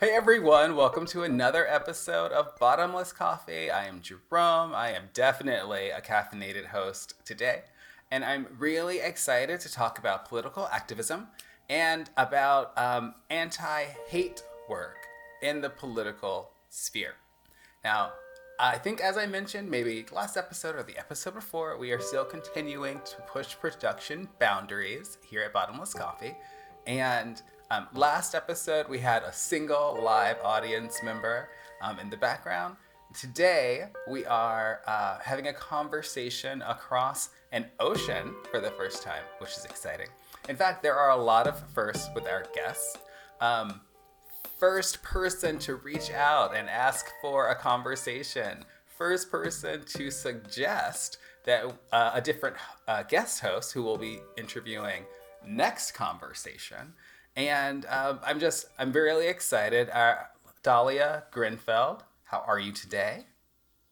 Hey everyone, welcome to another episode of Bottomless Coffee. I am Jerome. I am definitely a caffeinated host today, and I'm really excited to talk about political activism and about um, anti hate work in the political sphere. Now, I think, as I mentioned, maybe last episode or the episode before, we are still continuing to push production boundaries here at Bottomless Coffee. And um, last episode, we had a single live audience member um, in the background. Today, we are uh, having a conversation across an ocean for the first time, which is exciting. In fact, there are a lot of firsts with our guests. Um, first person to reach out and ask for a conversation, first person to suggest that uh, a different uh, guest host who will be interviewing next conversation and um, I'm just, I'm really excited. Uh, Dalia Grinfeld, how are you today?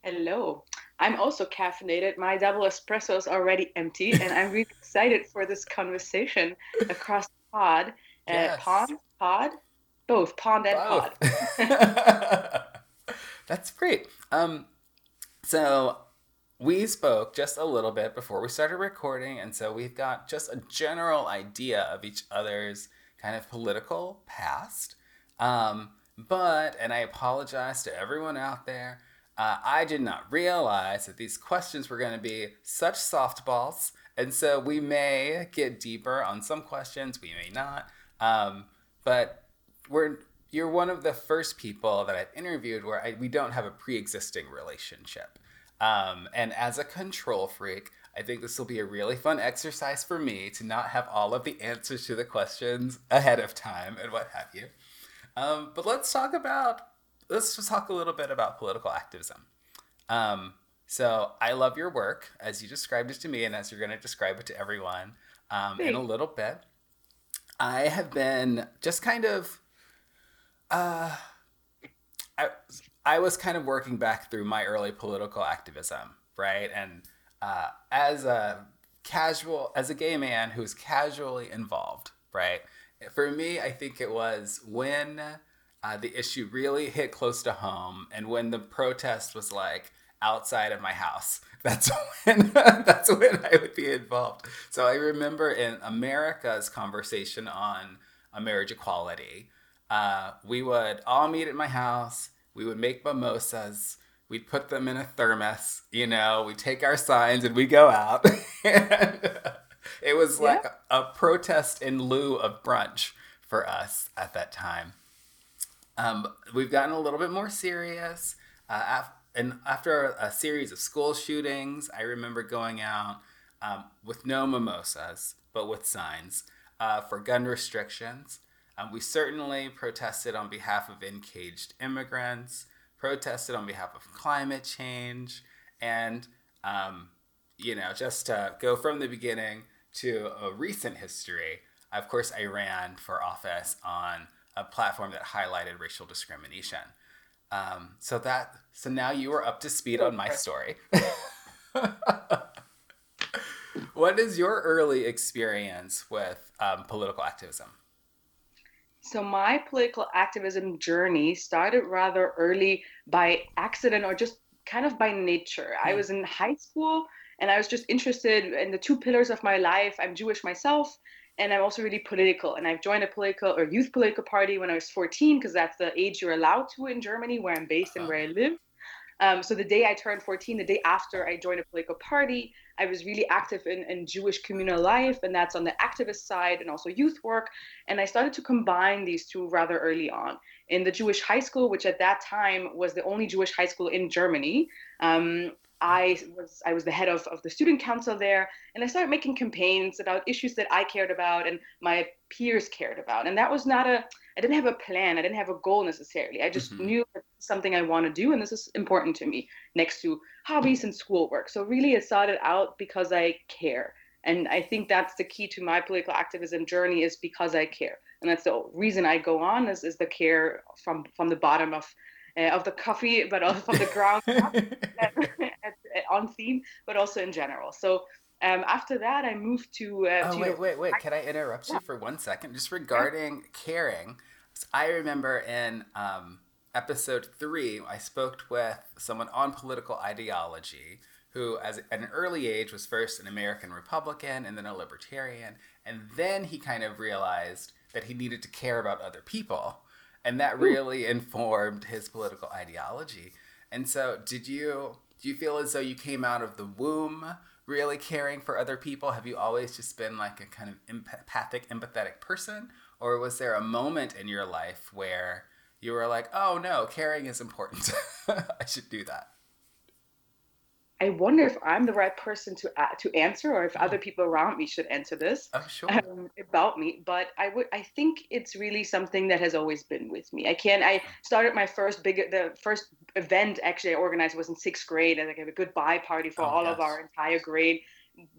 Hello. I'm also caffeinated. My double espresso is already empty, and I'm really excited for this conversation across the pod. Uh, yes. Pond, pod, both pond and both. pod. That's great. Um, so we spoke just a little bit before we started recording, and so we've got just a general idea of each other's kind of political past. Um, but, and I apologize to everyone out there, uh, I did not realize that these questions were going to be such softballs. And so we may get deeper on some questions, we may not. Um, but we're, you're one of the first people that I've interviewed where I, we don't have a pre existing relationship. Um, and as a control freak, I think this will be a really fun exercise for me to not have all of the answers to the questions ahead of time and what have you. Um, but let's talk about let's just talk a little bit about political activism. Um, so I love your work as you described it to me, and as you're going to describe it to everyone um, in a little bit. I have been just kind of, uh, I I was kind of working back through my early political activism, right, and uh, as a casual, as a gay man who's casually involved, right? For me, I think it was when uh, the issue really hit close to home and when the protest was like outside of my house. That's when that's when I would be involved. So I remember in America's conversation on a marriage equality, uh, we would all meet at my house. We would make mimosas we'd put them in a thermos, you know, we take our signs and we go out. it was like yeah. a, a, protest in lieu of brunch for us at that time. Um, we've gotten a little bit more serious. Uh, af- and after a, a, series of school shootings, I remember going out um, with no mimosas, but with signs uh, for gun restrictions. Um, we certainly protested on behalf of encaged immigrants protested on behalf of climate change, and um, you know, just to go from the beginning to a recent history. Of course, I ran for office on a platform that highlighted racial discrimination. Um, so that so now you are up to speed on my story. what is your early experience with um, political activism? So my political activism journey started rather early by accident or just kind of by nature. I hmm. was in high school and I was just interested in the two pillars of my life. I'm Jewish myself and I'm also really political. And I've joined a political or youth political party when I was 14 because that's the age you're allowed to in Germany where I'm based and where I live. Um, so the day I turned 14, the day after I joined a political party, I was really active in, in Jewish communal life, and that's on the activist side and also youth work. And I started to combine these two rather early on. In the Jewish high school, which at that time was the only Jewish high school in Germany, um, I was I was the head of, of the student council there, and I started making campaigns about issues that I cared about and my peers cared about. And that was not a I didn't have a plan, I didn't have a goal necessarily. I just mm-hmm. knew something I want to do, and this is important to me next to hobbies and schoolwork. So really, it started out because I care, and I think that's the key to my political activism journey is because I care, and that's the reason I go on is is the care from from the bottom of uh, of the coffee, but also from the ground on theme, but also in general. So um, after that, I moved to. Uh, oh to wait, wait, wait! Can I interrupt you for one second? Just regarding yeah. caring, So I remember in um, episode three, I spoke with someone on political ideology who, as at an early age, was first an American Republican and then a libertarian, and then he kind of realized that he needed to care about other people, and that really informed his political ideology. And so, did you do you feel as though you came out of the womb really caring for other people? Have you always just been like a kind of empathic, empathetic person, or was there a moment in your life where you were like, "Oh no, caring is important. I should do that." I wonder if I'm the right person to uh, to answer, or if other people around me should answer this oh, sure. um, about me. But I would, I think it's really something that has always been with me. I can. I started my first big, the first event actually I organized was in sixth grade, and like a goodbye party for oh, all yes. of our entire grade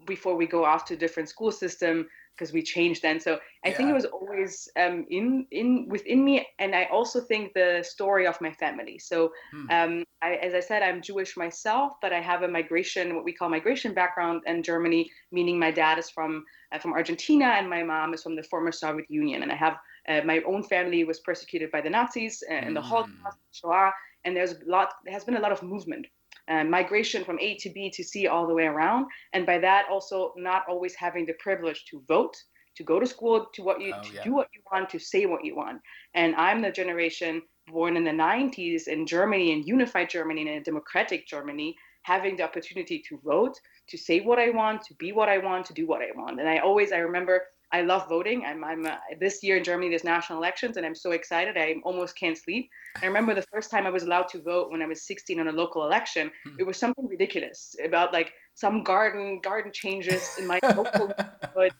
before we go off to different school system because we changed then. So I yeah. think it was always um, in in within me, and I also think the story of my family. So hmm. um, I, as I said, I'm Jewish myself, but I have a migration, what we call migration background in Germany, meaning my dad is from uh, from Argentina and my mom is from the former Soviet Union, and I have uh, my own family was persecuted by the Nazis and in the hmm. Holocaust, Shoah, and there's a lot. There has been a lot of movement uh, migration from A to B to C all the way around. And by that, also not always having the privilege to vote, to go to school, to what you oh, to yeah. do what you want, to say what you want. And I'm the generation born in the 90s in Germany, in unified Germany, in a democratic Germany, having the opportunity to vote, to say what I want, to be what I want, to do what I want. And I always, I remember I love voting. I'm, I'm uh, this year in Germany, there's national elections, and I'm so excited. I almost can't sleep. I remember the first time I was allowed to vote when I was 16 on a local election. Hmm. It was something ridiculous about like some garden garden changes in my local neighborhood.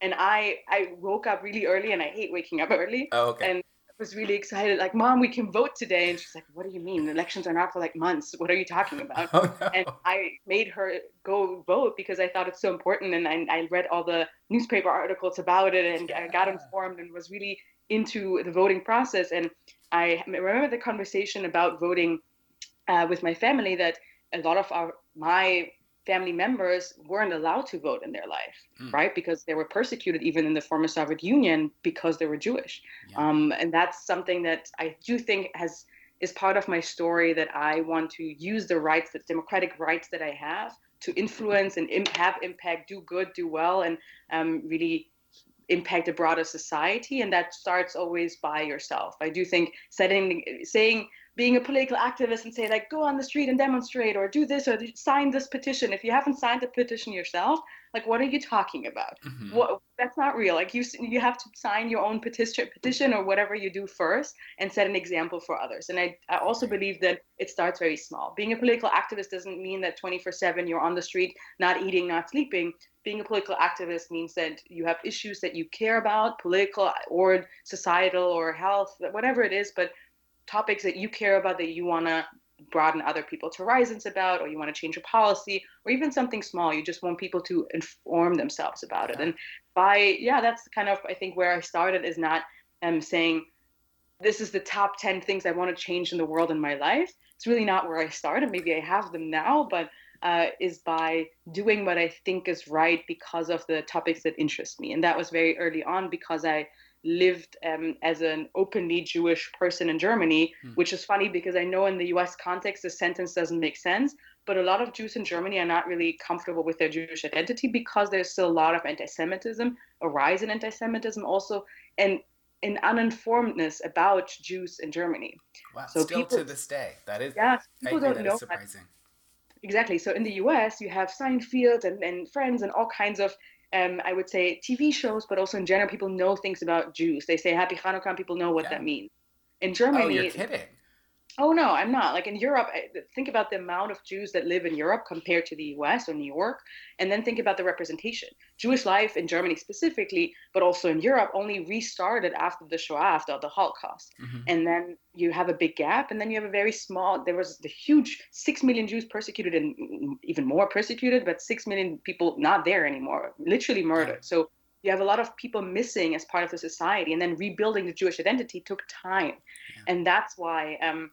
And I I woke up really early, and I hate waking up early. Oh, okay. And was really excited, like, Mom, we can vote today. And she's like, What do you mean? Elections are not for like months. What are you talking about? Oh, no. And I made her go vote because I thought it's so important. And I, I read all the newspaper articles about it and yeah. I got informed and was really into the voting process. And I remember the conversation about voting uh, with my family that a lot of our my family members weren't allowed to vote in their life, mm. right? Because they were persecuted even in the former Soviet Union because they were Jewish. Yeah. Um, and that's something that I do think has is part of my story that I want to use the rights, the democratic rights that I have to influence and Im- have impact, do good, do well, and um, really impact a broader society. And that starts always by yourself. I do think setting, saying being a political activist and say like go on the street and demonstrate or do this or sign this petition. If you haven't signed the petition yourself like what are you talking about? Mm-hmm. what that's not real. Like you you have to sign your own petition petition or whatever you do first and set an example for others. And i, I also believe that it starts very small. Being a political activist doesn't mean that 24 7 you're on the street not eating not sleeping. Being a political activist means that you have issues that you care about political or societal or health whatever it is but topics that you care about that you want to broaden other people's horizons about or you want to change a policy or even something small you just want people to inform themselves about it. And by yeah that's kind of i think where i started is not um, saying this is the top 10 things i want to change in the world in my life. It's really not where i started. Maybe i have them now but uh, is by doing what i think is right because of the topics that interest me. And that was very early on because i lived um, as an openly Jewish person in Germany, mm. which is funny because I know in the US context the sentence doesn't make sense, but a lot of Jews in Germany are not really comfortable with their Jewish identity because there's still a lot of anti Semitism, a rise in anti Semitism also, and an uninformedness about Jews in Germany. Wow, so still people, to this day, that is yeah, people don't know. surprising. That. Exactly. So in the US, you have Seinfeld and, and Friends and all kinds of um, I would say TV shows, but also in general, people know things about Jews. They say Happy Hanukkah, people know what yeah. that means. In Germany, oh, you're kidding. Oh no, I'm not. Like in Europe, think about the amount of Jews that live in Europe compared to the U.S. or New York, and then think about the representation. Jewish life in Germany specifically, but also in Europe, only restarted after the Shoah, after the Holocaust, mm-hmm. and then you have a big gap, and then you have a very small. There was the huge six million Jews persecuted, and even more persecuted, but six million people not there anymore, literally murdered. Yeah. So you have a lot of people missing as part of the society and then rebuilding the jewish identity took time yeah. and that's why um,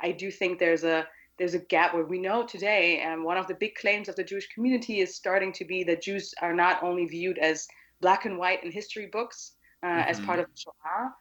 i do think there's a there's a gap where we know today and um, one of the big claims of the jewish community is starting to be that jews are not only viewed as black and white in history books uh, mm-hmm. as part of the shoah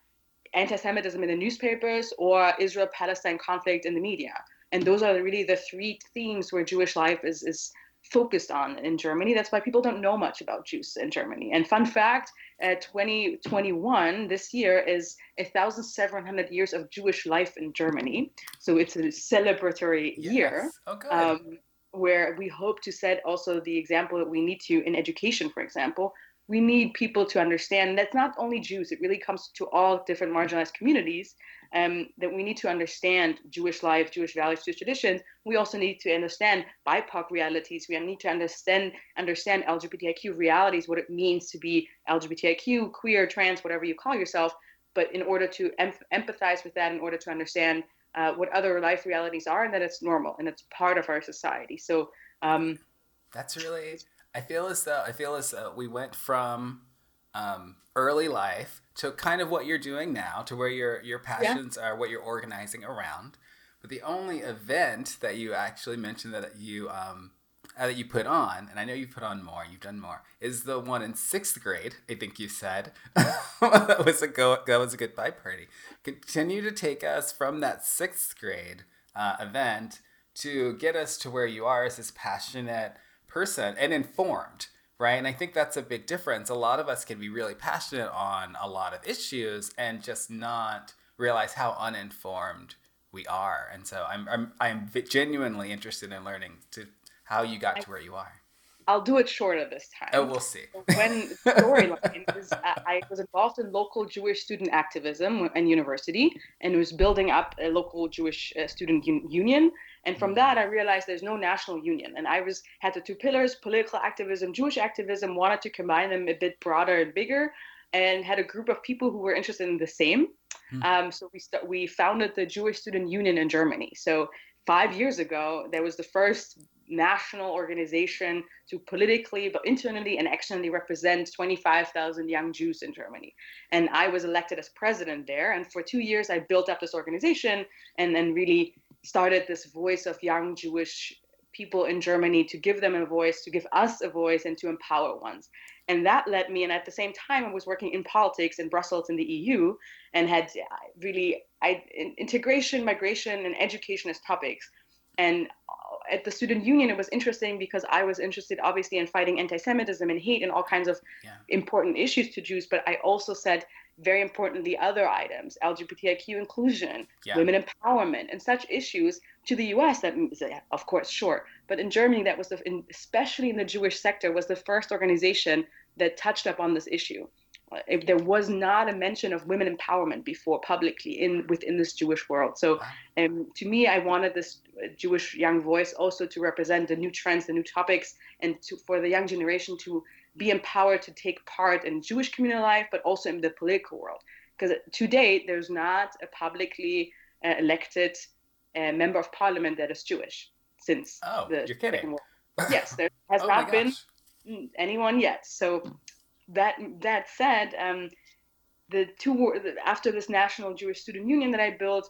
anti-Semitism in the newspapers or Israel-Palestine conflict in the media. And those are really the three themes where Jewish life is is focused on in Germany. That's why people don't know much about Jews in Germany. And fun fact, uh, 2021 this year is 1,700 years of Jewish life in Germany. So it's a celebratory yes. year. Oh, um, where we hope to set also the example that we need to in education, for example. We need people to understand that's not only Jews, it really comes to all different marginalized communities um, that we need to understand Jewish life, Jewish values, Jewish traditions. We also need to understand BIPOC realities. We need to understand understand LGBTIQ realities, what it means to be LGBTIQ, queer, trans, whatever you call yourself. But in order to em- empathize with that, in order to understand uh, what other life realities are, and that it's normal and it's part of our society. So um, that's really. I feel as though I feel as though we went from um, early life to kind of what you're doing now, to where your your passions yeah. are, what you're organizing around. But the only event that you actually mentioned that you um, uh, that you put on, and I know you put on more, you've done more, is the one in sixth grade. I think you said that was a go. That was a goodbye party. Continue to take us from that sixth grade uh, event to get us to where you are as this passionate person and informed right? And I think that's a big difference. A lot of us can be really passionate on a lot of issues and just not realize how uninformed we are. And so I'm I'm I'm genuinely interested in learning to how you got to where you are. I'll do it shorter this time. Oh, we'll see. when storyline is, I was involved in local Jewish student activism and university, and was building up a local Jewish uh, student un- union. And from that, I realized there's no national union. And I was had the two pillars: political activism, Jewish activism. Wanted to combine them a bit broader and bigger, and had a group of people who were interested in the same. Hmm. Um, so we st- we founded the Jewish Student Union in Germany. So five years ago, there was the first national organization to politically, but internally and externally represent 25,000 young Jews in Germany. And I was elected as president there. And for two years, I built up this organization and then really started this voice of young Jewish people in Germany to give them a voice, to give us a voice, and to empower ones. And that led me, and at the same time, I was working in politics in Brussels in the EU and had uh, really I, integration, migration, and education as topics. And uh, at the student union, it was interesting because I was interested, obviously, in fighting anti-Semitism and hate and all kinds of yeah. important issues to Jews. But I also said, very importantly, other items, LGBTIQ inclusion, yeah. women empowerment, and such issues. To the U.S., that of course, sure, but in Germany, that was the, especially in the Jewish sector, was the first organization that touched up on this issue if there was not a mention of women empowerment before publicly in within this Jewish world. So, um, to me, I wanted this Jewish young voice also to represent the new trends, the new topics, and to, for the young generation to be empowered to take part in Jewish communal life, but also in the political world. Because to date, there's not a publicly uh, elected uh, member of parliament that is Jewish since oh, the you're kidding. Yes, there has oh not been anyone yet. So that that said, um, the two after this National Jewish Student Union that I built,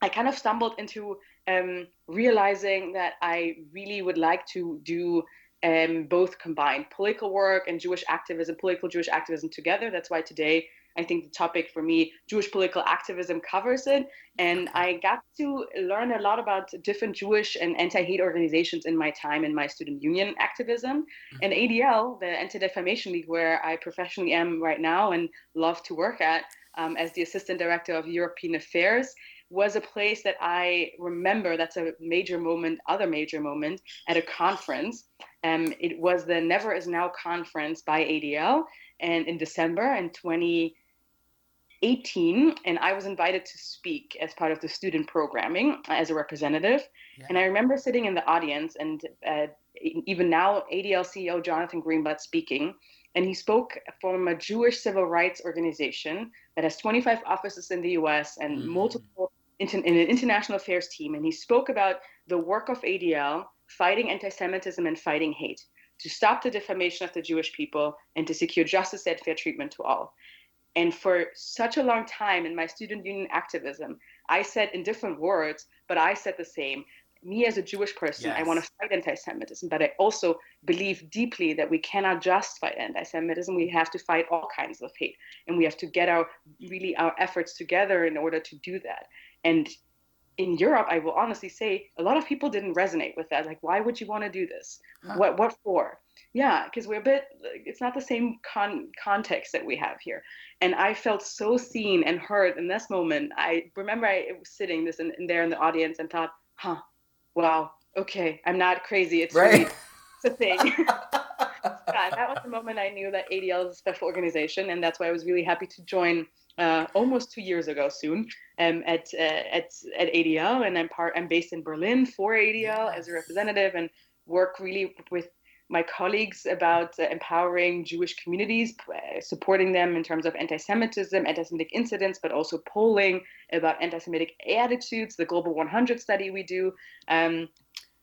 I kind of stumbled into um, realizing that I really would like to do um, both combined political work and Jewish activism, political Jewish activism together. That's why today I think the topic for me, Jewish political activism, covers it. And I got to learn a lot about different Jewish and anti hate organizations in my time in my student union activism. Mm-hmm. And ADL, the Anti Defamation League, where I professionally am right now and love to work at um, as the assistant director of European Affairs, was a place that I remember that's a major moment, other major moment at a conference. Um, it was the Never Is Now conference by ADL and in December in 2018, and I was invited to speak as part of the student programming as a representative. Yeah. And I remember sitting in the audience and uh, even now ADL CEO Jonathan Greenblatt speaking. And he spoke from a Jewish civil rights organization that has 25 offices in the US and mm-hmm. multiple in, in an international affairs team. And he spoke about the work of ADL fighting anti Semitism and fighting hate to stop the defamation of the Jewish people and to secure justice and fair treatment to all. And for such a long time in my student union activism, I said in different words, but I said the same me as a Jewish person, Yes. I want to fight anti-Semitism, but I also believe deeply that we cannot just fight anti-Semitism. We have to fight all kinds of hate, and we have to get our really our efforts together in order to do that. And in Europe, I will honestly say a lot of people didn't resonate with that. Like, why would you want to do this? Huh. What what for? Yeah, because we're a bit. It's not the same con- context that we have here. And I felt so seen and heard in this moment. I remember I was sitting this in, in there in the audience and thought, huh, wow, okay, I'm not crazy. It's really Right. it's a thing. yeah, that was the moment I knew that ADL is a special organization, and that's why I was really happy to join uh, almost two years ago soon um, at uh, at at ADL, and I'm part. I'm based in Berlin for ADL as a representative, and work really with my colleagues about uh, empowering Jewish communities, uh, supporting them in terms of anti-Semitism, anti-Semitic incidents, but also polling about anti-Semitic attitudes. The Global 100 study we do. Um,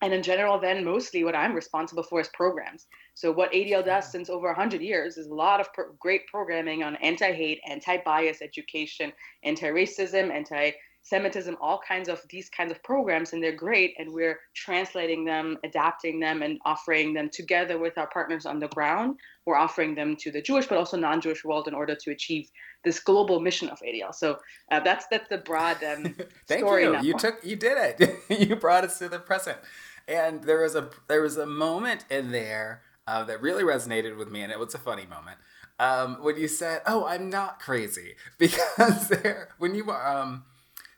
and in general, then mostly what I'm responsible for is programs. So what ADL does since over 100 years is a lot of pro- great programming on anti-hate, anti-bias education, anti-racism, anti-Semitism, all kinds of these kinds of programs, and they're great. And we're translating them, adapting them, and offering them together with our partners on the ground. We're offering them to the Jewish but also non-Jewish world in order to achieve this global mission of ADL. So uh, that's that's the broad um, Thank story you. now. You took you did it. you brought us to the present. And there was a there was a moment in there uh, that really resonated with me, and it was a funny moment um, when you said, "Oh, I'm not crazy," because there when you um,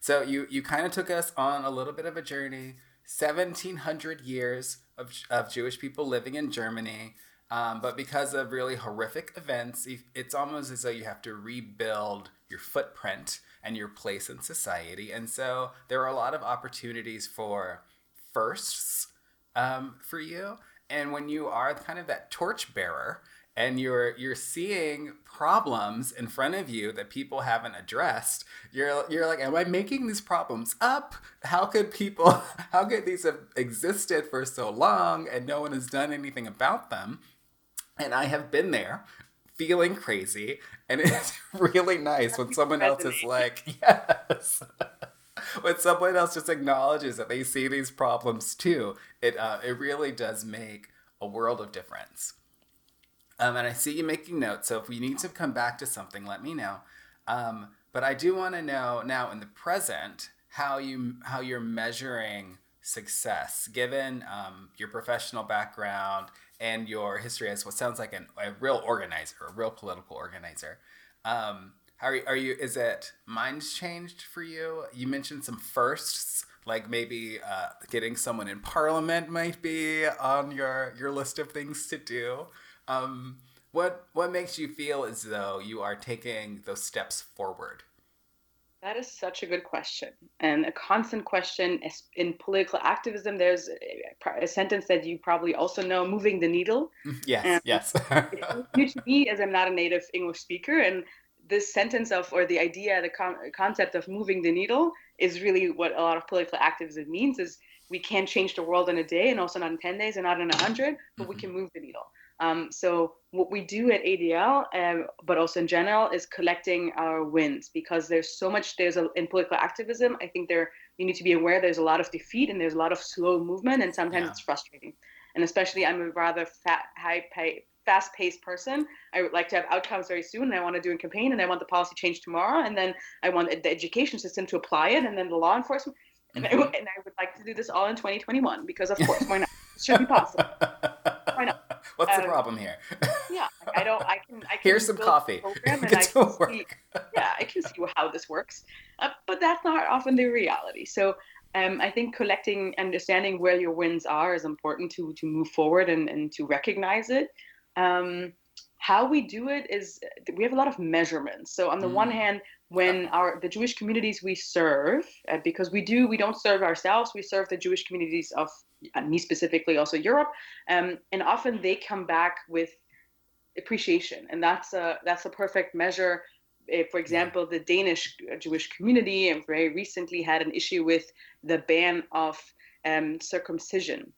so you you kind of took us on a little bit of a journey, 1700 years of of Jewish people living in Germany. Um, but because of really horrific events, it's almost as though you have to rebuild your footprint and your place in society. And so there are a lot of opportunities for firsts um, for you. And when you are kind of that torchbearer and you're you're seeing problems in front of you that people haven't addressed, you're you're like, am I making these problems up? How could people how could these have existed for so long and no one has done anything about them? And I have been there feeling crazy and it's really nice when someone else is like, yes. when someone else just acknowledges that they see these problems too, it uh, it really does make a world of difference. Um, and I see you making notes, so if we need to come back to something, let me know. Um, but I do want to know now in the present how you how you're measuring success, given um, your professional background and your history as what sounds like an, a real organizer, a real political organizer. Um, how are you, are you? Is it minds changed for you? You mentioned some firsts, like maybe uh, getting someone in parliament might be on your your list of things to do. Um, what what makes you feel as though you are taking those steps forward? That is such a good question and a constant question in political activism. There's a, a sentence that you probably also know: "Moving the needle." Yes, Um, yes. It's new to me as I'm not a native English speaker, and this sentence of or the idea, the con- concept of moving the needle is really what a lot of political activism means. Is we can't change the world in a day, and also not in ten days, and not in a hundred, but we Mhm. can move the needle. Um, so what we do at ADL, um, but also in general, is collecting our wins because there's so much. There's a, in political activism. I think there you need to be aware there's a lot of defeat and there's a lot of slow movement, and sometimes Yeah. it's frustrating. And especially, I'm a rather fat, high pay, fast-paced person. I would like to have outcomes very soon, and I want to do a campaign, and I want the policy change tomorrow, and then I want the education system to apply it, and then the law enforcement. And, I, would- and I would like to do this all in 2021 because, of course, why not? It should be possible. Why not? What's the Um, problem here? Yeah, I don't. I can. I can Here's some coffee. Program and I can see, work. yeah, I can see how this works, uh, but that's not often the reality. So um, I think collecting, understanding where your wins are is important to to move forward and, and to recognize it. Um, how we do it is we have a lot of measurements. So on the one Mm. hand, when our the Jewish communities we serve, uh, because we do we don't serve ourselves, we serve the Jewish communities of uh, me specifically, also Europe, um, and often they come back with appreciation, and that's a that's a perfect measure. Uh, for example, the Danish Jewish community and very recently had an issue with the ban of um, circumcision,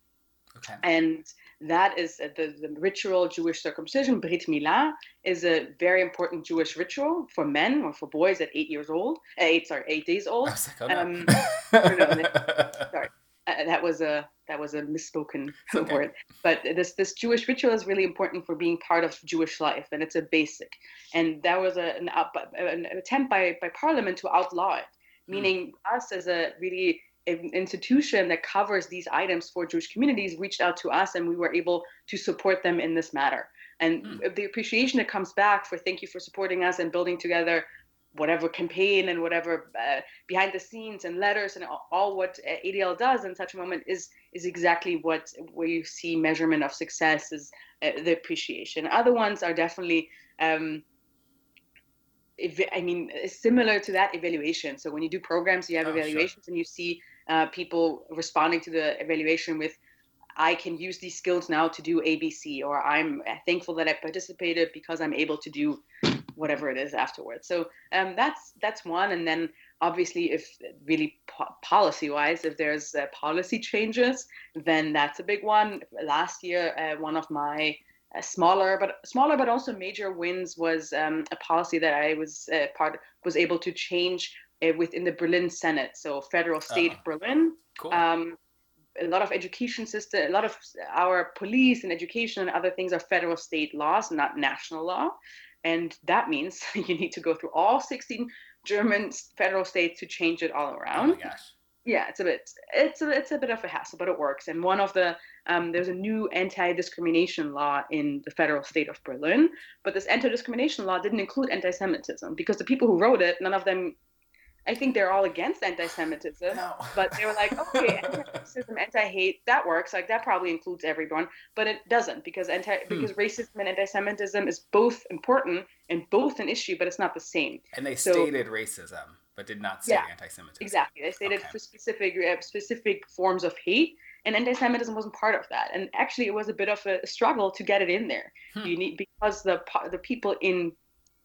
Okay. and that is uh, the, the ritual Jewish circumcision, Brit Milah, is a very important Jewish ritual for men or for boys at eight years old. Uh, eight, sorry, eight days old. Like, oh. Um, no, no, sorry. uh, that was a that was a misspoken Okay. word. But this this Jewish ritual is really important for being part of Jewish life, and it's a basic. And that was a, an, an attempt by by Parliament to outlaw it, meaning us as a really an institution that covers these items for Jewish communities reached out to us, and we were able to support them in this matter. And Hmm. the appreciation that comes back for thank you for supporting us and building together whatever campaign and whatever uh, behind the scenes and letters and all, all what uh, ADL does in such a moment is is exactly what where you see measurement of success is uh, the appreciation. Other ones are definitely. Um, ev- I mean, similar to that evaluation. So when you do programs, you have Oh, sure. evaluations, and you see uh, people responding to the evaluation with, "I can use these skills now to do ABC," or "I'm thankful that I participated because I'm able to do whatever it is afterwards." So um, that's that's one, and then obviously, if really po- policy-wise, if there's uh, policy changes, then that's a big one. Last year, uh, one of my uh, smaller but smaller but also major wins was um, a policy that I was uh, part was able to change within the Berlin Senate, so federal state Uh-oh. Berlin. Cool. Um, a lot of education system, a lot of our police and education and other things are federal state laws, not national law, and that means you need to go through all 16 German federal states to change it all oh around gosh. yeah it's a bit it's a, it's a bit of a hassle but it works and one of the um, there's a new anti-discrimination law in the federal state of berlin but this anti-discrimination law didn't include anti-semitism because the people who wrote it none of them i think they're all against anti-semitism No. but they were like okay anti-racism anti-hate that works like that probably includes everyone but it doesn't because anti because racism and anti-semitism is both important and both an issue but it's not the same and they so- stated racism, but did not state Yeah, anti-Semitism. Exactly. They stated Okay. for specific uh, specific forms of hate, and anti-Semitism wasn't part of that. And actually, it was a bit of a struggle to get it in there. Hmm. You need because the the people in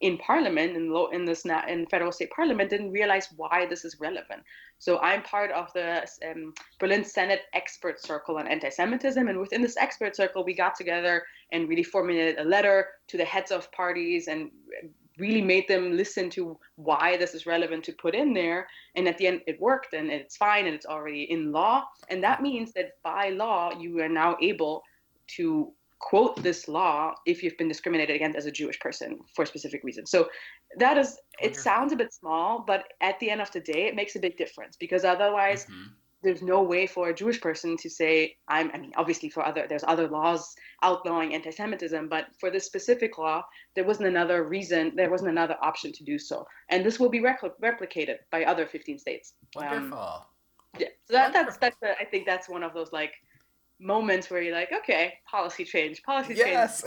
in Parliament in low in this na- in federal state Parliament didn't realize why this is relevant. So I'm part of the um, Berlin Senate expert circle on anti-Semitism, and within this expert circle, we got together and really formulated a letter to the heads of parties and really made them listen to why this is relevant to put in there and at the end it worked and it's fine and it's already in law and that means that by law you are now able to quote this law if you've been discriminated against as a jewish person for specific reasons so that is it Wonderful. sounds a bit small but at the end of the day it makes a big difference because otherwise Mhm. there's no way for a Jewish person to say I'm. I mean, obviously for other there's other laws outlawing anti-Semitism, but for this specific law, there wasn't another reason, there wasn't another option to do so, and this will be repl- replicated by other 15 states. Um, Wonderful. yeah, so that, that's Wonderful. that's the, I think that's one of those like moments where you're like, okay, policy change, policy change. Yes.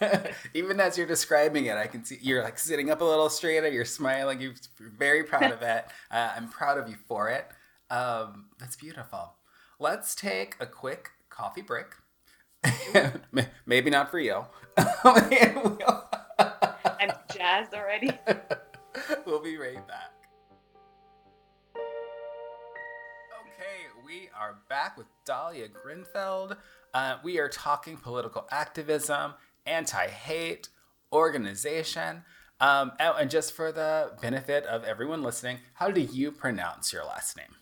Even as you're describing it, I can see you're like sitting up a little straighter. You're smiling. You're very proud of it. Uh, I'm proud of you for it. Um, that's beautiful. Let's take a quick coffee break. Maybe not for you. I'm jazzed already. we'll be right back. We are back with Dalia Grinfeld. Uh, we are talking political activism, anti hate, organization. Um, oh, and just for the benefit of everyone listening, how do you pronounce your last name?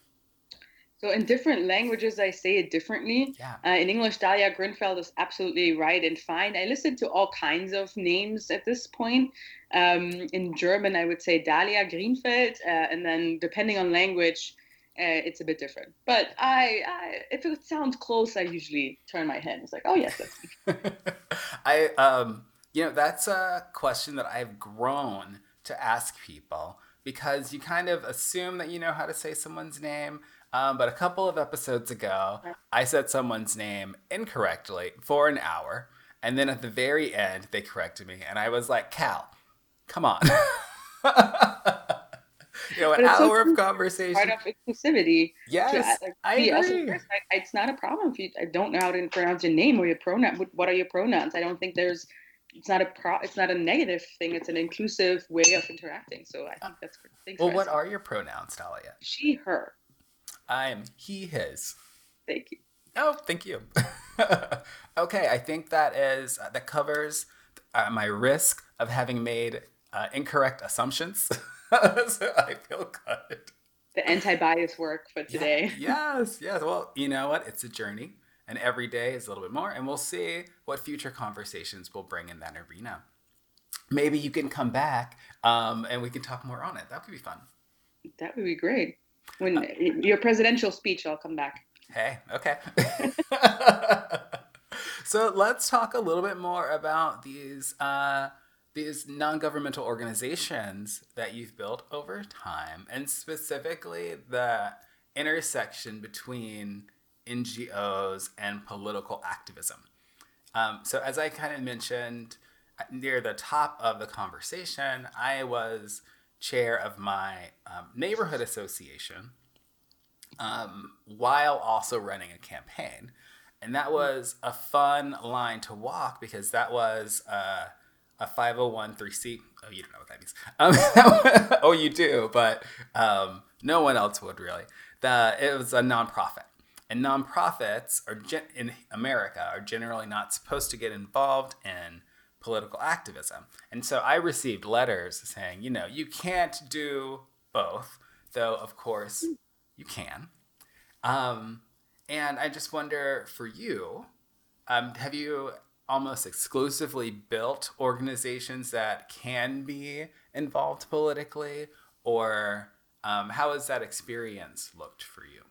So in different languages, I say it differently. Yeah. Uh, in English, Dalia Grinfeld is absolutely right and fine. I listen to all kinds of names at this point. Um, in German, I would say Dalia Greenfeld, uh, and then depending on language, uh, it's a bit different. But I, I, if it sounds close, I usually turn my head. And it's like, oh yes, that's. I um you know that's a question that I've grown to ask people because you kind of assume that you know how to say someone's name. Um, but a couple of episodes ago, I said someone's name incorrectly for an hour, and then at the very end, they corrected me, and I was like, "Cal, come on." you know, an it's so hour of conversation. part of inclusivity. yes, uh, like, I us agree. person. I- it's not a problem if you I don't know how to pronounce your name or your pronoun. What, what are your pronouns? I don't think there's. It's not a pro. It's not a negative thing. It's an inclusive way of interacting. So I think that's great. Thanks Well, for what are your pronouns, Talia? she, her? I'm he, his. Thank you. Oh, thank you. okay, I think that is uh, that covers uh, my risk of having made uh, incorrect assumptions. so I feel good. the anti-bias work for today. Yeah, yes, yes. Well, you know what? It's a journey, and every day is a little bit more, and we'll see what future conversations will bring in that arena. Maybe you can come back um, and we can talk more on it. That would be fun. That would be great. When uh, your presidential speech, I'll come back. Hey, okay. so let's talk a little bit more about these uh, these non-governmental organizations that you've built over time, and specifically the intersection between NGOs and political activism. Um, so, as I kind of mentioned uh, near the top of the conversation, I was chair of my um, neighborhood association um, while also running a campaign. And that was a fun line to walk because that was uh, a 501c. Oh, you don't know what that means. Um, oh, you do, but um, no one else would really. The, it was a nonprofit. And nonprofits are gen- in America are generally not supposed to get involved in political activism. And so I received letters saying, you know, you can't do both, though, of course, you can. Um, and I just wonder for you, um, have you almost exclusively built organizations that can be involved politically, or um, how has that experience looked for you?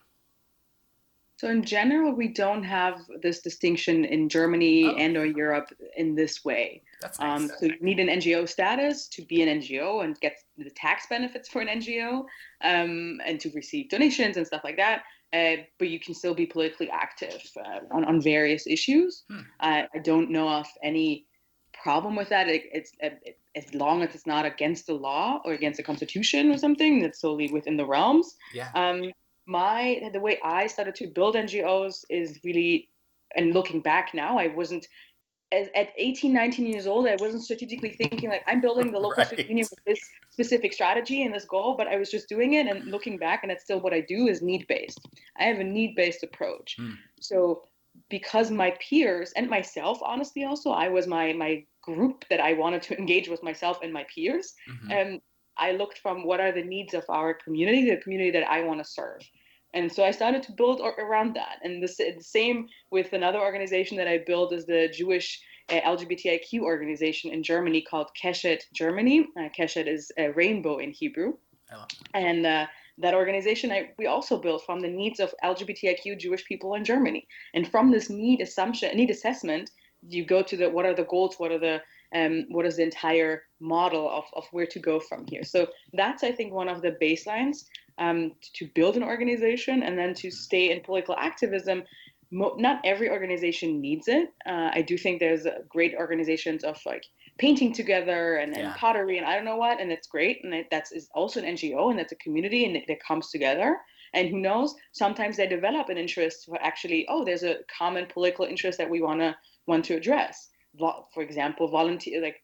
So in general, we don't have this distinction in Germany oh. and or Europe in this way. That's nice. Um, so you need an NGO status to be an NGO and get the tax benefits for an NGO um, and to receive donations and stuff like that. Uh, but you can still be politically active uh, on, on various issues. Hmm. Uh, I don't know of any problem with that. It, it's it, as long as it's not against the law or against the constitution or something that's solely within the realms. Yeah. Um, my the way I started to build NGOs is really, and looking back now, I wasn't as, at 18, 19 years old, I wasn't strategically thinking like I'm building the local right. union with this specific strategy and this goal, but I was just doing it and looking back, and that's still what I do is need based. I have a need based approach. Mm. So because my peers and myself, honestly, also I was my my group that I wanted to engage with myself and my peers, mm-hmm. and I looked from what are the needs of our community, the community that I want to serve. And so I started to build around that. And the, the same with another organization that I built is the Jewish uh, LGBTIQ organization in Germany called Keshet Germany. Uh, Keshet is a rainbow in Hebrew. And uh, that organization I, we also built from the needs of LGBTIQ Jewish people in Germany. And from this need assumption, need assessment, you go to the what are the goals, what are the um, what is the entire model of, of where to go from here. So that's I think one of the baselines um, to build an organization and then to stay in political activism. Mo- not every organization needs it. Uh, I do think there's great organizations of like painting together and, and yeah. pottery and I don't know what, and it's great. And it, that's is also an NGO and that's a community and it, it comes together. And who knows? Sometimes they develop an interest for actually, oh, there's a common political interest that we want to want to address. For example, volunteer like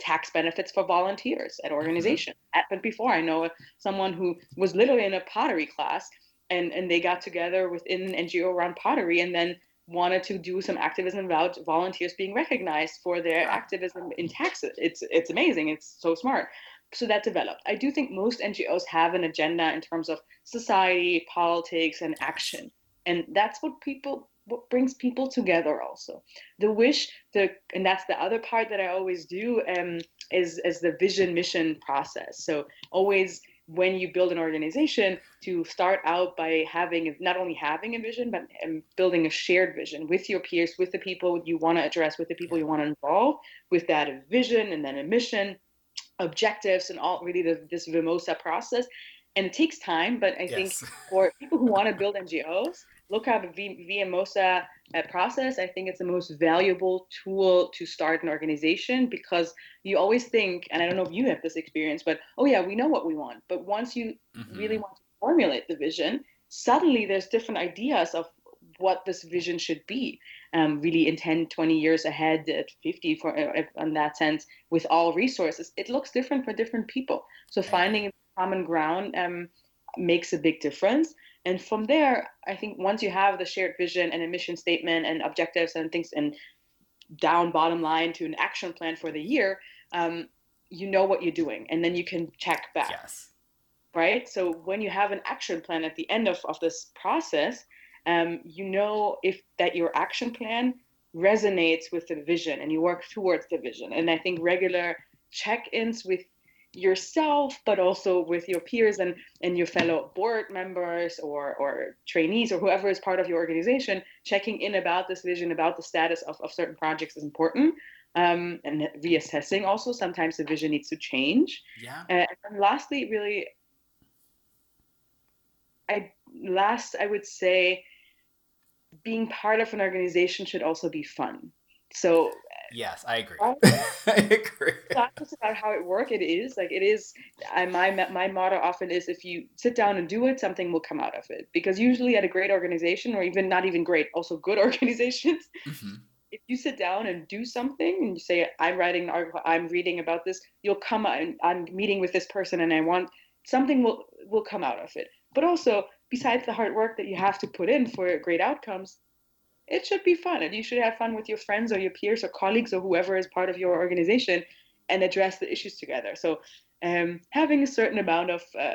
tax benefits for volunteers at mm-hmm. organizations. Mm-hmm. Happened before. I know someone who was literally in a pottery class and, and they got together within an NGO around pottery and then wanted to do some activism about volunteers being recognized for their activism in taxes. It's it's amazing. It's so smart. So that developed. I do think most NGOs have an agenda in terms of society, politics, and action. And that's what people what brings people together also the wish the and that's the other part that i always do um, is is the vision mission process so always when you build an organization to start out by having not only having a vision but building a shared vision with your peers with the people you want to address with the people you want to involve with that vision and then a mission objectives and all really the, this VMOSA process and it takes time but i yes. think for people who want to build ngos look at the VMOSA uh, process. I think it's the most valuable tool to start an organization because you always think, and I don't know if you have this experience, but oh yeah, we know what we want. But once you mm-hmm. really want to formulate the vision, suddenly there's different ideas of what this vision should be um, really in 10 20 years ahead at 50 for uh, in that sense with all resources it looks different for different people so finding common ground um, makes a big difference and from there i think once you have the shared vision and a mission statement and objectives and things and down bottom line to an action plan for the year um, you know what you're doing and then you can check back yes right? So when you have an action plan at the end of, of this process, um, you know if that your action plan resonates with the vision and you work towards the vision. And I think regular check-ins with yourself but also with your peers and and your fellow board members or or trainees or whoever is part of your organization checking in about this vision about the status of, of certain projects is important um, and reassessing also sometimes the vision needs to change. Yeah. Uh, and lastly really i last i would say being part of an organization should also be fun. So Yes, I agree. I agree. It's not just about how it works. It is like it is. I, my my motto often is: if you sit down and do it, something will come out of it. Because usually at a great organization, or even not even great, also good organizations, mm-hmm. if you sit down and do something and you say, "I'm writing an article, I'm reading about this," you'll come and I'm meeting with this person, and I want something will will come out of it. But also, besides the hard work that you have to put in for great outcomes, it should be fun and you should have fun with your friends or your peers or colleagues or whoever is part of your organization and address the issues together. So um, having a certain amount of uh,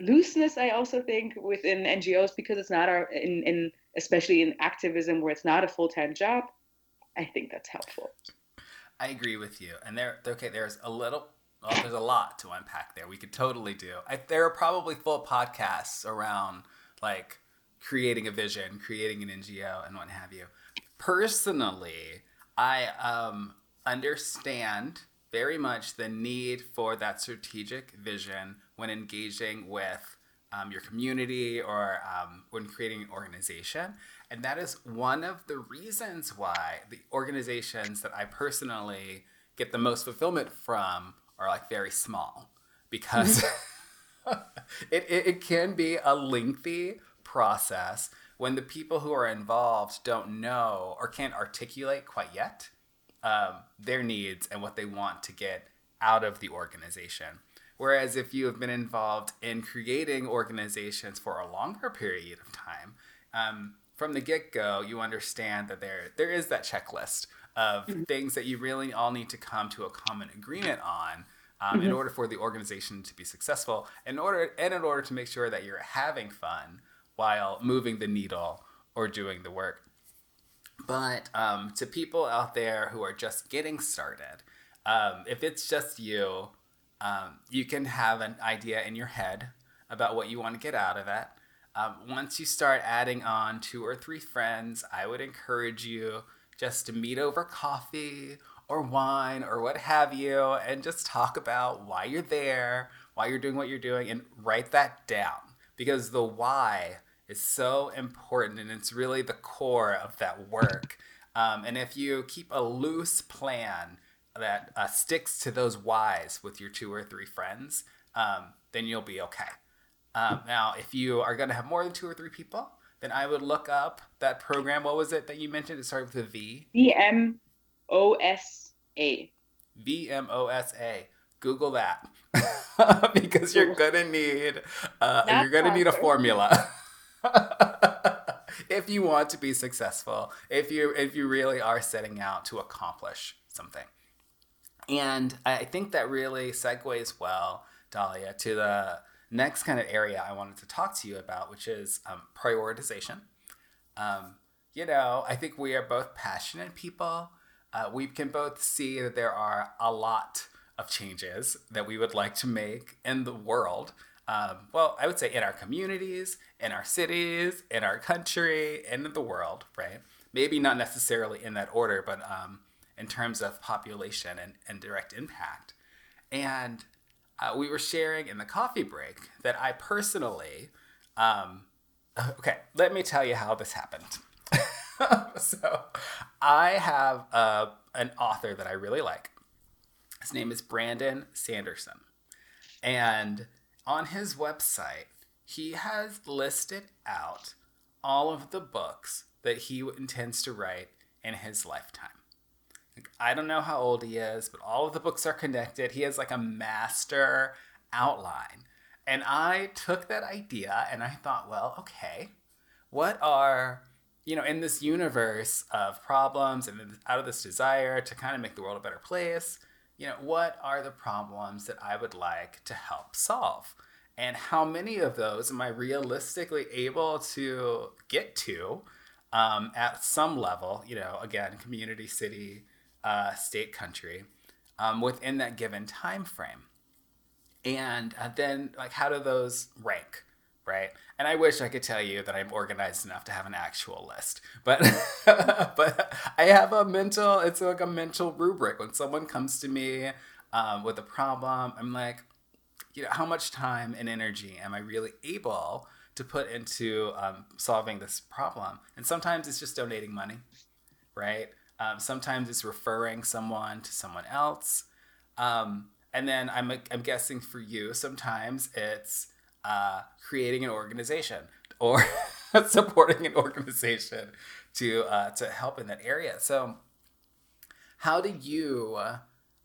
looseness i also think within ngos because it's not our in, in especially in activism where it's not a full-time job i think that's helpful. I agree with you. And there okay there's a little well, there's a lot to unpack there. We could totally do. I, there are probably full podcasts around like creating a vision, creating an NGO, and what have you. Personally, I um, understand very much the need for that strategic vision when engaging with um, your community or um, when creating an organization. And that is one of the reasons why the organizations that I personally get the most fulfillment from are like very small because it, it, it, can be a lengthy process when the people who are involved don't know or can't articulate quite yet um, their needs and what they want to get out of the organization. Whereas if you have been involved in creating organizations for a longer period of time, um, from the get go, you understand that there there is that checklist of mm-hmm. things that you really all need to come to a common agreement on um, mm-hmm. in order for the organization to be successful. In order and in order to make sure that you're having fun while moving the needle or doing the work. But um, to people out there who are just getting started, um, if it's just you, um, you can have an idea in your head about what you want to get out of it. Um, once you start adding on two or three friends, I would encourage you just to meet over coffee or wine or what have you and just talk about why you're there, why you're doing what you're doing, and write that down. Because the why is so important and it's really the core of that work. Um, and if you keep a loose plan that uh, sticks to those whys with your two or three friends, um, then you'll be okay. Um, now, if you are going to have more than two or three people, then I would look up that program. What was it that you mentioned? It started with a V. VMOSA. VMOSA. Google that because you're gonna need uh, you're gonna need a formula. if you want to be successful, if you if you really are setting out to accomplish something. And I think that really segues well, Dalia, to the next kind of area I wanted to talk to you about, which is um, prioritization. Um, you know, I think we are both passionate people. Uh, we can both see that there are a lot of changes that we would like to make in the world um, well, I would say in our communities, in our cities, in our country, and in the world, right? Maybe not necessarily in that order, but um, in terms of population and, and direct impact. And uh, we were sharing in the coffee break that I personally, um, okay, let me tell you how this happened. so I have uh, an author that I really like. His name is Brandon Sanderson. And on his website, he has listed out all of the books that he intends to write in his lifetime. Like, I don't know how old he is, but all of the books are connected. He has like a master outline. And I took that idea and I thought, well, okay, what are, you know, in this universe of problems and out of this desire to kind of make the world a better place, you know, what are the problems that I would like to help solve? And how many of those am I realistically able to get to um, at some level? You know, again, community, city, uh, state, country, um, within that given time frame. And uh, then, like, how do those rank? Right. And I wish I could tell you that I'm organized enough to have an actual list, but but I have a mental. It's like a mental rubric. When someone comes to me um, with a problem, I'm like, you know, how much time and energy am I really able to put into um, solving this problem? And sometimes it's just donating money, right? Um, sometimes it's referring someone to someone else. Um, and then I'm, I'm guessing for you, sometimes it's uh, creating an organization or supporting an organization to, uh, to help in that area. So, how do you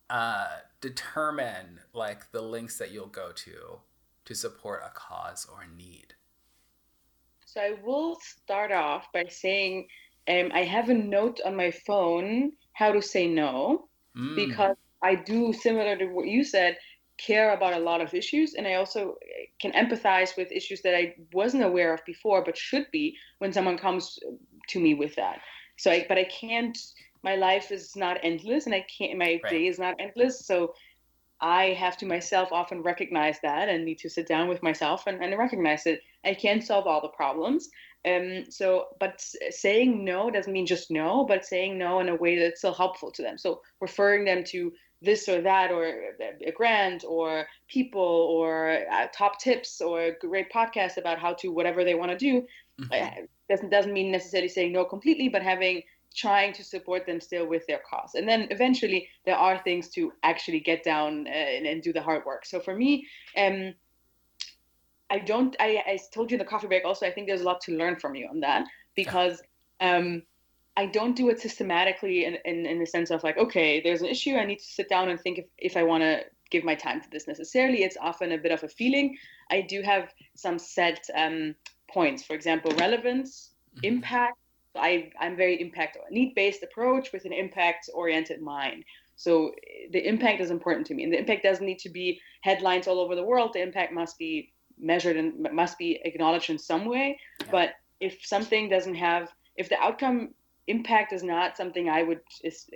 uh, determine like the links that you'll go to to support a cause or a need? So I will start off by saying um, I have a note on my phone how to say no mm. because I do similar to what you said care about a lot of issues and I also can empathize with issues that I wasn't aware of before but should be when someone comes to me with that. So I, but I can't my life is not endless and I can't my right. day is not endless. So I have to myself often recognize that and need to sit down with myself and, and recognize that I can't solve all the problems. Um, so, but saying no doesn't mean just no, but saying no in a way that's still helpful to them. So referring them to this or that, or a grant, or people, or uh, top tips, or a great podcast about how to whatever they want to do, mm-hmm. uh, doesn't doesn't mean necessarily saying no completely, but having trying to support them still with their cause. And then eventually there are things to actually get down uh, and, and, do the hard work. So for me, um, I don't, I, I told you in the coffee break also, I think there's a lot to learn from you on that because um, I don't do it systematically in, in, in the sense of like, okay, there's an issue. I need to sit down and think if, if I want to give my time to this necessarily. It's often a bit of a feeling. I do have some set um, points, for example, relevance, mm-hmm. impact, I, I'm very impact need based approach with an impact oriented mind. So the impact is important to me, and the impact doesn't need to be headlines all over the world. The impact must be measured and must be acknowledged in some way. Yeah. But if something doesn't have, if the outcome impact is not something I would is,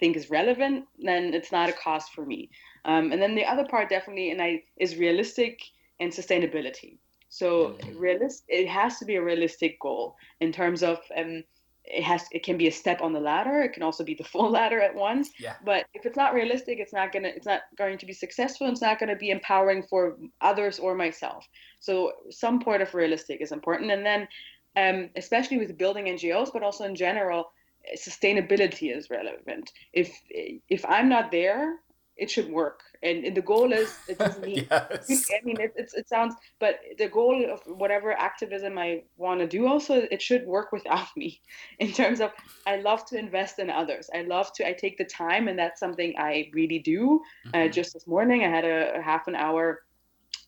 think is relevant, then it's not a cost for me. Um, and then the other part definitely, and I is realistic and sustainability. So mm-hmm. realist, it has to be a realistic goal in terms of um, it has it can be a step on the ladder. It can also be the full ladder at once. Yeah. But if it's not realistic, it's not gonna it's not going to be successful. It's not going to be empowering for others or myself. So some part of realistic is important, and then um, especially with building NGOs, but also in general, sustainability is relevant. If if I'm not there, it should work and, and the goal is it doesn't mean yes. i mean it, it, it sounds but the goal of whatever activism i want to do also it should work without me in terms of i love to invest in others i love to i take the time and that's something i really do uh, mm-hmm. uh, just this morning i had a, a, half an hour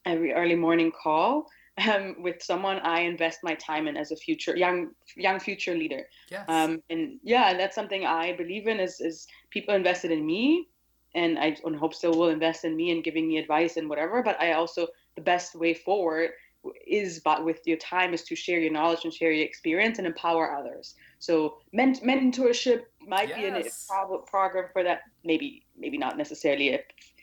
every early morning call um, with someone I invest my time in as a future young young future leader. Yes. Um, and yeah, and that's something I believe in is is people invested in me and I hope still will invest in me and giving me advice and whatever. But I also the best way forward is but with your time is to share your knowledge and share your experience and empower others. So ment- mentorship might yes. be a pro- program for that. Maybe maybe not necessarily a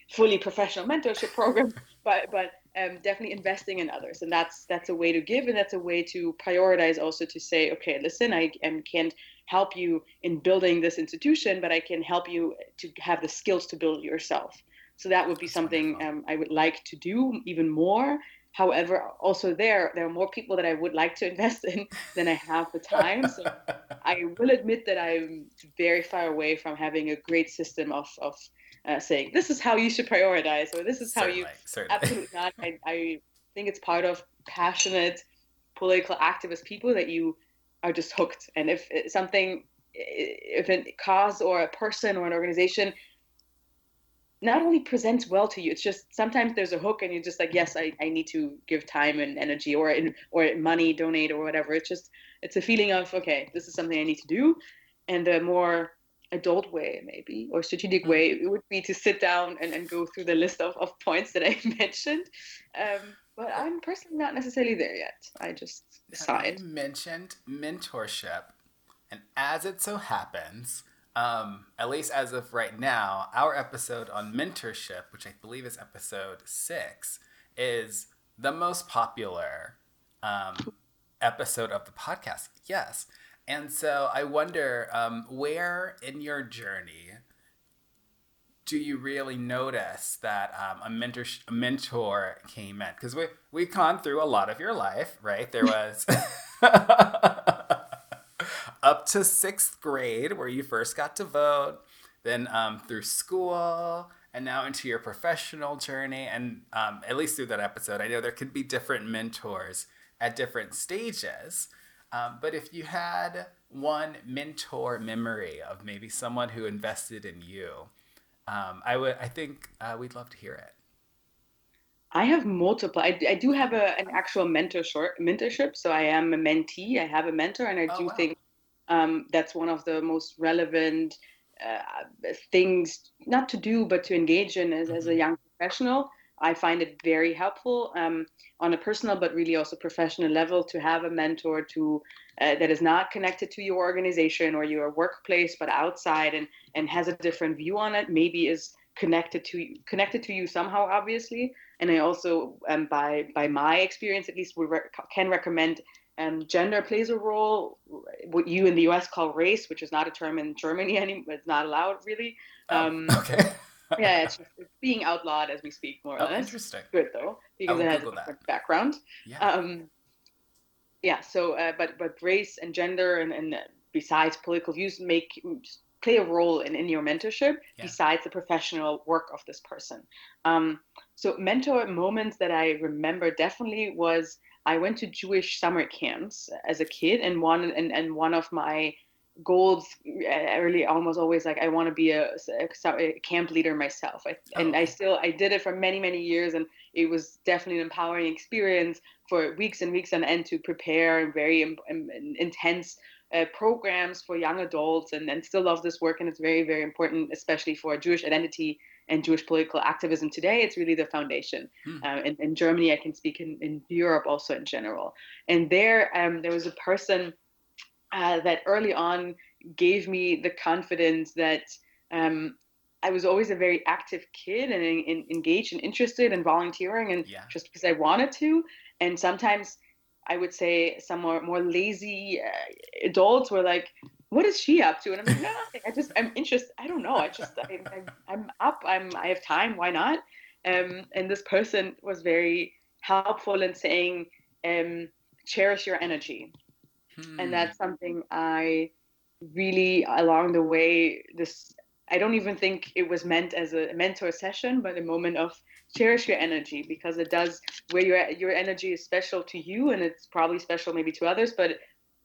fully professional mentorship program, but but um, definitely investing in others, and that's that's a way to give, and that's a way to prioritize. Also to say, okay, listen, I am, can't help you in building this institution, but I can help you to have the skills to build yourself. So that would be something um, I would like to do even more. However, also there, there are more people that I would like to invest in than I have the time. So I will admit that I'm very far away from having a great system of, of uh, saying this is how you should prioritize or this is how certainly, you certainly. absolutely not. I, I think it's part of passionate political activist people that you are just hooked. And if something, if a cause or a person or an organization not only presents well to you, it's just sometimes there's a hook and you're just like, yes, I, I need to give time and energy or in, or money, donate or whatever. It's just, it's a feeling of, okay, this is something I need to do. And the more adult way maybe or strategic way it would be to sit down and, and go through the list of, of points that i mentioned um, but I'm personally not necessarily there yet. I just decide. You mentioned mentorship, and as it so happens, um, at least as of right now, our episode on mentorship, which I believe is episode six, is the most popular um, episode of the podcast. Yes. And so I wonder um, where in your journey do you really notice that um, a mentor a mentor came in? Because we we've gone through a lot of your life, right? There was up to sixth grade where you first got to vote, then um, through school, and now into your professional journey. And um, at least through that episode, I know there could be different mentors at different stages. Um, but if you had one mentor memory of maybe someone who invested in you, um, I would. I think uh, we'd love to hear it. I have multiple. I, I do have a, an actual mentorship, mentorship. So I am a mentee. I have a mentor, and I oh, do wow. think um, that's one of the most relevant uh, things, not to do, but to engage in as, mm-hmm. as a mm-hmm. young professional. I find it very helpful um, on a personal, but really also professional level to have a mentor to uh, that is not connected to your organization or your workplace, but outside and and has a different view on it. Maybe is connected to you, connected to you somehow, obviously. And I also, um, by by my experience, at least, we re- can recommend um, gender plays a role. What you in the U.S. call race, which is not a term in Germany anymore, it's not allowed really. Oh, um, okay. yeah, it's, just, it's, being outlawed as we speak, more or oh, less. Interesting. Good though, because it has a different that. background. Yeah. Um, yeah. So, uh, but but race and gender and, and besides political views make play a role in, in your mentorship yeah. besides the professional work of this person. Um, so mentor moments that I remember definitely was I went to Jewish summer camps as a kid, and one and, and one of my goals early almost always like I want to be a, a, camp leader myself. I, oh. And I still I did it for many many years, and it was definitely an empowering experience for weeks and weeks on end to prepare very um, um, intense uh, programs for young adults, and, and still love this work, and it's very very important, especially for Jewish identity and Jewish political activism today, it's really the foundation. Hmm. Uh, in, in, Germany, I can speak in, in Europe also in general. And there, um, there was a person uh, that early on gave me the confidence that um, I was always a very active kid and, and engaged and interested in volunteering, and yeah. just because I wanted to. And sometimes I would say some more, more lazy uh, adults were like, what is she up to? And I'm like, no, nothing. I just, I'm interested. I don't know. I just, I, I'm, I'm up. I'm, I have time. Why not? Um, and this person was very helpful in saying, um, cherish your energy. Hmm. And that's something I really, along the way, this, I don't even think it was meant as a mentor session, but a moment of cherish your energy because it does where your your energy is special to you and it's probably special maybe to others, but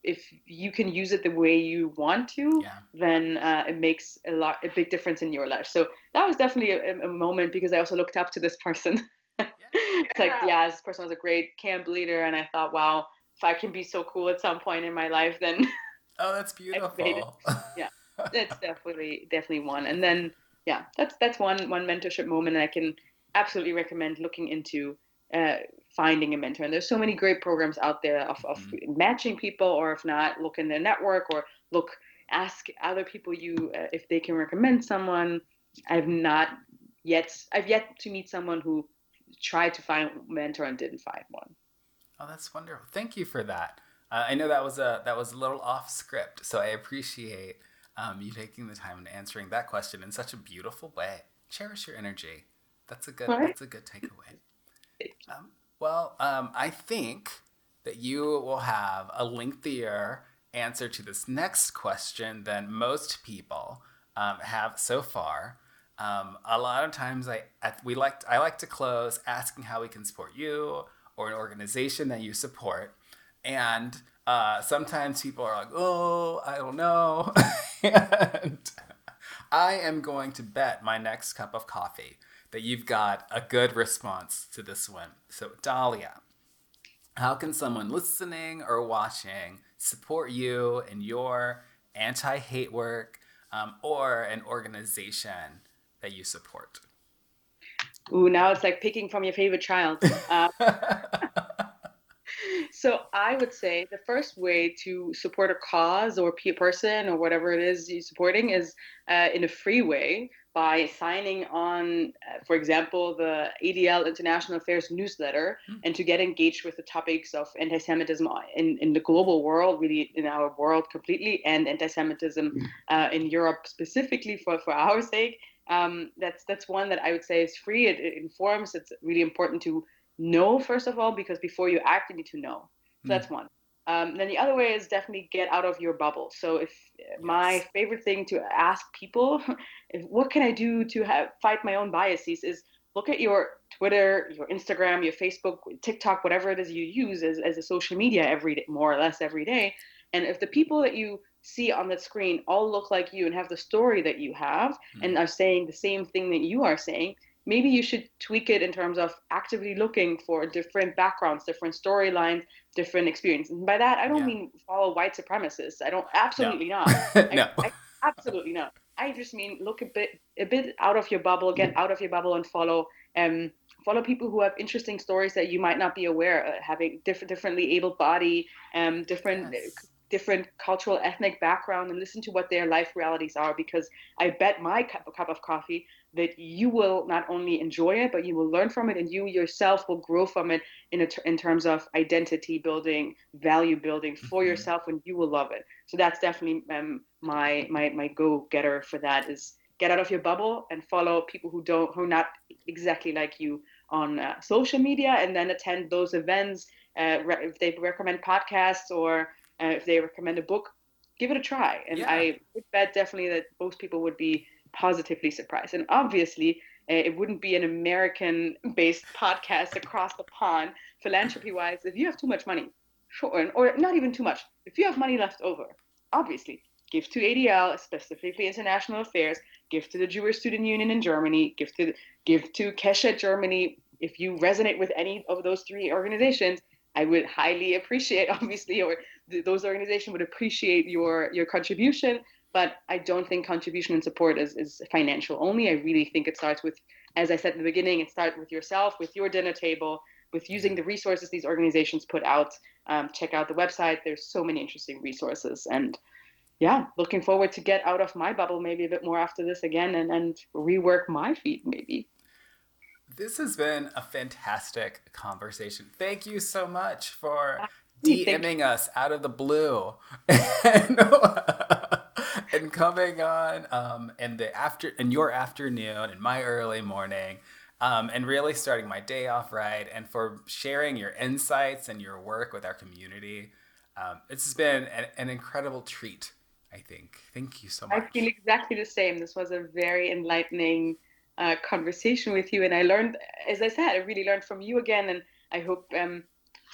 if you can use it the way you want to, yeah. then uh, it makes a lot a big difference in your life. So that was definitely a, a moment because I also looked up to this person. yeah. it's like yeah, this person was a great camp leader, and I thought, wow, if I can be so cool at some point in my life, then oh, that's beautiful. yeah, that's definitely definitely one. And then yeah, that's that's one one mentorship moment, I can absolutely recommend looking into uh, finding a mentor. And there's so many great programs out there of, of mm-hmm. matching people, or if not, look in their network or look, ask other people you uh, if they can recommend someone. I've not yet, I've yet to meet someone who tried to find a mentor and didn't find one. Oh, that's wonderful. Thank you for that. Uh, I know that was a that was a little off script, so I appreciate um, you taking the time and answering that question in such a beautiful way. Cherish your energy. That's a good. That's a good takeaway. Um, well, um, I think that you will have a lengthier answer to this next question than most people um, have so far. Um, a lot of times, I we like I like to close asking how we can support you or an organization that you support, and uh, sometimes people are like, "Oh, I don't know," and I am going to bet my next cup of coffee that you've got a good response to this one. So, Dalia, how can someone listening or watching support you in your anti hate work um, or an organization that you support? Ooh, now it's like picking from your favorite child. Uh, so I would say the first way to support a cause or a person or whatever it is you're supporting is uh, in a free way by signing on, uh, for example, the ADL International Affairs newsletter mm. and to get engaged with the topics of anti Semitism in, in the global world, really in our world completely, and anti Semitism hmm. uh, in Europe specifically for, for our sake. Um, that's that's one that I would say is free. It, it, informs. It's really important to know first of all because before you act, you need to know. So mm. that's one. Um, then the other way is definitely get out of your bubble. So if yes. my favorite thing to ask people, if, what can I do to have, fight my own biases, is look at your Twitter, your Instagram, your Facebook, TikTok, whatever it is you use as, as a social media every day, more or less every day. And if the people that you see on the screen all look like you and have the story that you have mm. and are saying the same thing that you are saying, maybe you should tweak it in terms of actively looking for different backgrounds, different storylines, different experiences. And by that, I don't yeah. mean follow white supremacists. I don't absolutely no. not. no. I, I, absolutely not. I just mean look a bit a bit out of your bubble, get out of your bubble, and follow um follow people who have interesting stories that you might not be aware of, having different differently able body, um different yes different cultural ethnic background and listen to what their life realities are because i bet my cup, cup of coffee that you will not only enjoy it but you will learn from it and you yourself will grow from it in, a, in terms of identity building value building for mm-hmm. yourself and you will love it so that's definitely um, my my my go-getter for that is get out of your bubble and follow people who don't who are not exactly like you on uh, social media and then attend those events uh, re- if they recommend podcasts or uh, if they recommend a book, give it a try. And yeah. I would bet definitely that most people would be positively surprised. And obviously, uh, it wouldn't be an American based podcast across the pond, philanthropy wise, if you have too much money, sure, or not even too much. If you have money left over, obviously, give to ADL, specifically International Affairs, give to the Jewish Student Union in Germany, give to give to Keshet Germany. If you resonate with any of those three organizations, I would highly appreciate, obviously, or th- those organizations would appreciate your your contribution. But I don't think contribution and support is, is financial only. I really think it starts with, as I said in the beginning, it starts with yourself, with your dinner table, with using the resources these organizations put out. Um, check out the website. There's so many interesting resources. And yeah, looking forward to get out of my bubble maybe a bit more after this again and, and rework my feet maybe. This has been a fantastic conversation. Thank you so much for DMing us out of the blue and, and coming on um, in the after in your afternoon in my early morning um, and really starting my day off right and for sharing your insights and your work with our community. Um, it's been an, an incredible treat. I think. Thank you so much. I feel exactly the same. This was a very enlightening uh, conversation with you, and I learned, as I said, I really learned from you again, and I hope um,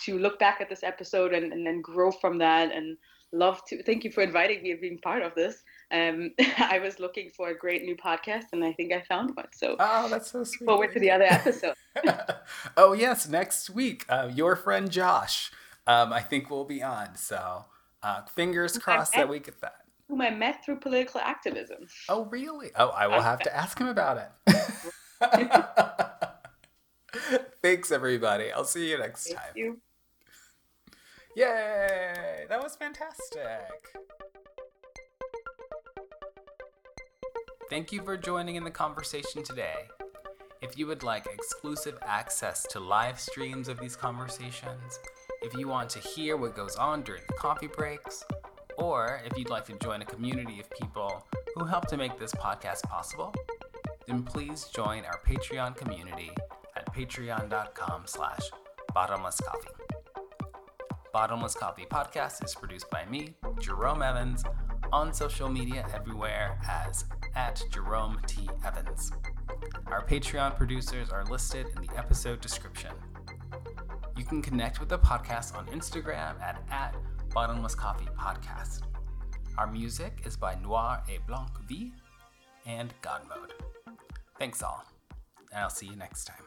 to look back at this episode and, and then grow from that and love to thank you for inviting me and being part of this. Um, i was looking for a great new podcast and i think i found one so oh that's so sweet. forward to the other episode. Oh yes next week uh, your friend josh um, i think will be on so uh, fingers crossed that we get that whom i met through political activism oh really oh i will have to ask him about it Thanks, everybody. I'll see you next time. Thank time. You. Yay! That was fantastic. Thank you for joining in the conversation today. If you would like exclusive access to live streams of these conversations, if you want to hear what goes on during the coffee breaks, or if you'd like to join a community of people who help to make this podcast possible, then please join our Patreon community at patreon.com slash bottomless coffee. Bottomless Coffee Podcast is produced by me, Jerome Evans, on social media everywhere as at Jerome T. Evans. Our Patreon producers are listed in the episode description. You can connect with the podcast on Instagram at, at Bottomless Coffee Podcast. Our music is by Noir et Blanc V and God Mode. Thanks all, and I'll see you next time.